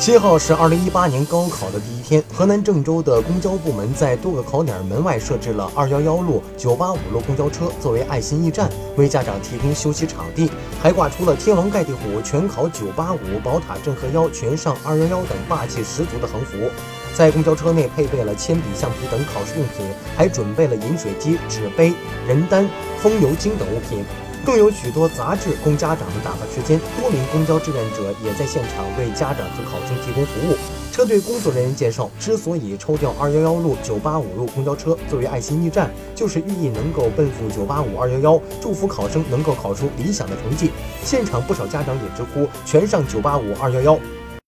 七号是二零一八年高考的第一天，河南郑州的公交部门在多个考点门外设置了二幺幺路、九八五路公交车作为爱心驿站，为家长提供休息场地，还挂出了天王盖地虎、全考九八五、宝塔镇河妖、全上二幺幺等霸气十足的横幅。在公交车内配备了铅笔、橡皮等考试用品，还准备了饮水机、纸杯、人丹、风油精等物品。更有许多杂志供家长们打发时间，多名公交志愿者也在现场为家长和考生提供服务。车队工作人员介绍，之所以抽调二幺幺路、九八五路公交车作为爱心驿站，就是寓意能够奔赴九八五、二幺幺，祝福考生能够考出理想的成绩。现场不少家长也直呼全上九八五、二幺幺。